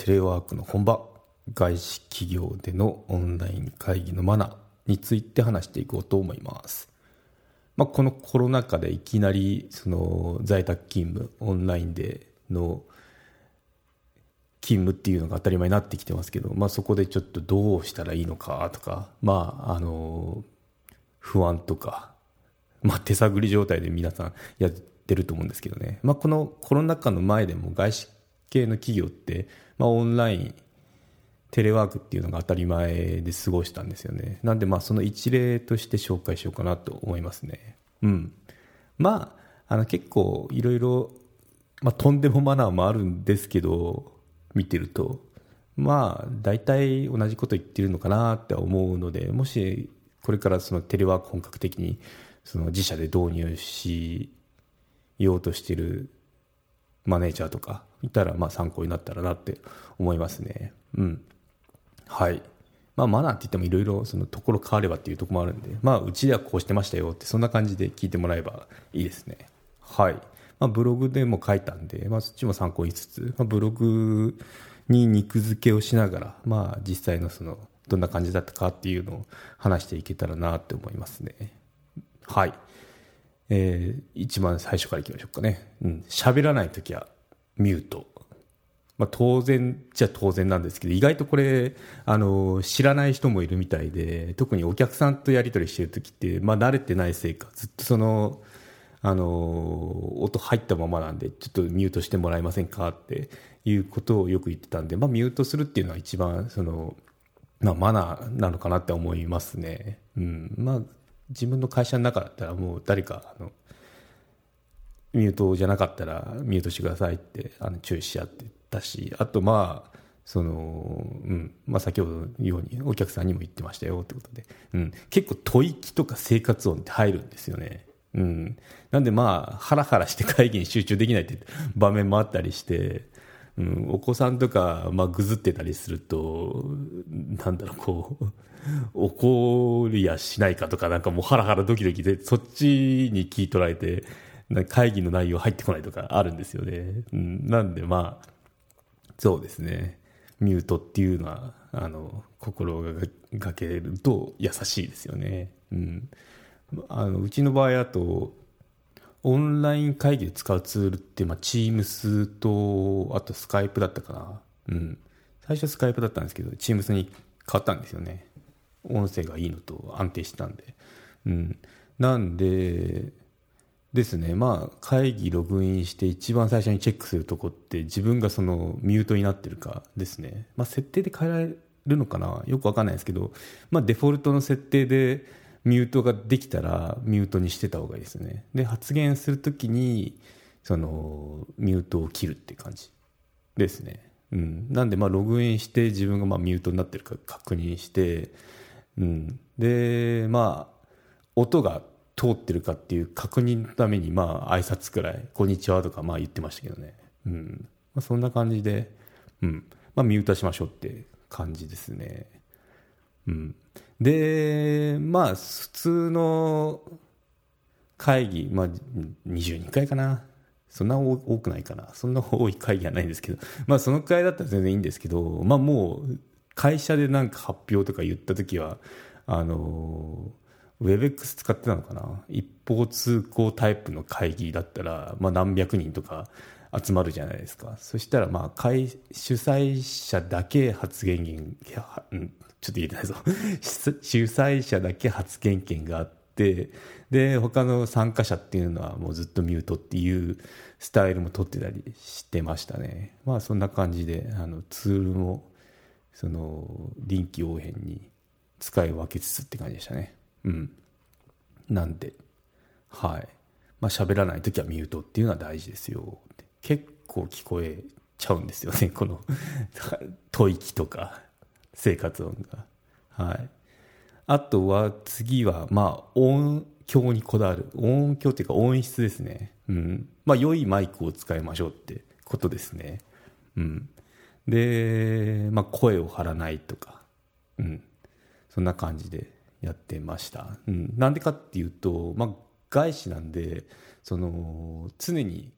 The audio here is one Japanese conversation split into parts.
テレワークの本場外資企業でのオンライン会議のマナーについて話していこうと思います。まあ、このコロナ禍でいきなりその在宅勤務オンラインでの勤務っていうのが当たり前になってきてますけど、まあ、そこでちょっとどうしたらいいのかとか、まあ、あの不安とか、まあ、手探り状態で皆さんやってると思うんですけどね、まあ、このコロナ禍の前でも外資系の企業って、まあ、オンラインテレワークっていうのが当たり前で過ごしたんですよね。なんでまあその一例として紹介しようかなと思いますね。うん。まあ、あの結構いろいろ、まとんでもマナーもあるんですけど、見てると、まあ大体同じこと言ってるのかなって思うので、もしこれからそのテレワーク本格的にその自社で導入しようとしてるマネージャーとかいたらまあ参考になったらなって思いますね。うん。はい。まあ、マナーって言ってもいろいろそのところ変わればっていうとこもあるんで、まあ、うちではこうしてましたよって、そんな感じで聞いてもらえばいいですね。はい。まあ、ブログでも書いたんで、まあ、そっちも参考にしつつ、まあ、ブログに肉付けをしながら、まあ、実際のその、どんな感じだったかっていうのを話していけたらなって思いますね。はい。えー、一番最初からいきましょうかね。うん。喋らないときは、ミュート。まあ、当然じゃ当然なんですけど意外とこれあの知らない人もいるみたいで特にお客さんとやり取りしてる時って、まあ、慣れてないせいかずっとそのあの音入ったままなんでちょっとミュートしてもらえませんかっていうことをよく言ってたんで、まあ、ミュートするっていうのは一番その、まあ、マナーなのかなって思いますね。うんまあ、自分の会社の中だったらもう誰かあのミュートじゃなかったらミュートしてくださいってあの注意し合ってたしあとまあそのうんまあ、先ほどのようにお客さんにも言ってましたよってことで、うん、結構吐息とか生活音って入るんですよね。うん、なんでまあハラハラして会議に集中できないって場面もあったりして、うん、お子さんとか、まあ、ぐずってたりするとなんだろうこう 怒りやしないかとかなんかもうハラハラドキドキでそっちに聞い取られて会議の内容入ってこないとかあるんですよね。うん、なんでまあそうですね。ミュートっていうのはあの心がけると優しいですよね、うん、あのうちの場合だとオンライン会議で使うツールって、まあ、Teams とあと Skype だったかな、うん、最初 Skype だったんですけど Teams に変わったんですよね。音声がいいのと安定したんで、うん、なんでですね、まあ、会議ログインして一番最初にチェックするとこって自分がそのミュートになってるかですね、まあ、設定で変えられるのかな。よくわかんないですけど、まあ、デフォルトの設定でミュートができたらミュートにしてた方がいいですね。で発言するときにそのミュートを切るって感じ。ですね、うん、なんでまあログインして自分がまあミュートになってるか確認して、うん、でまあ音が通ってるかっていう確認のためにまあ挨拶くらい「こんにちは」とかまあ言ってましたけどね、うん。まあ、そんな感じで、うん。まあ、ミュートしましょうって感じですね、うん、でまあ普通の会議、まあ、22回かな。そんな多くないかな。そんな多い会議はないんですけど。まあそのくらいだったら全然いいんですけどまあもう会社でなんか発表とか言った時はあの WebEx 使ってたのかな。一方通行タイプの会議だったら、まあ、何百人とか集まるじゃないですか。そしたらまあ会主催者だけ発言権、ちょっと言えないぞ 主催者だけ発言権があってで他の参加者っていうのはもうずっとミュートっていうスタイルも取ってたりしてましたねまあそんな感じであのツールもその臨機応変に使い分けつつって感じでしたねうん。なんで、はい。まあ、喋らないときはミュートっていうのは大事ですよ。結構聞こえちゃうんですよね、この 吐息とか生活音が。はい。あとは次は、まあ、音響にこだわる。音響っていうか音質ですね。うん。まあ、良いマイクを使いましょうってことですね。うん。で、まあ、声を張らないとか。うん。そんな感じでやってました。うん。なんでかっていうと、まあ、外資なんで、その、常に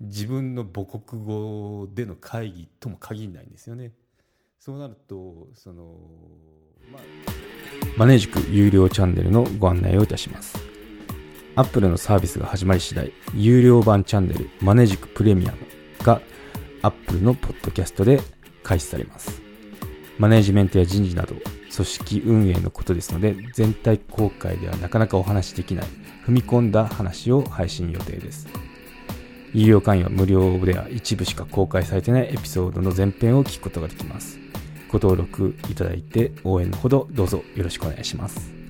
自分の母国語での会議とも限らないんですよね。そうなると、その、まあ、マネージク有料チャンネルのご案内をいたします。アップルのサービスが始まり次第、有料版チャンネルマネージクプレミアムがアップルのポッドキャストで開始されます。マネージメントや人事など、組織運営のことですので、全体公開ではなかなかお話しできない、踏み込んだ話を配信予定です。有料会員は無料では一部しか公開されてないエピソードの前編を聞くことができます。ご登録いただいて応援のほどどうぞよろしくお願いします。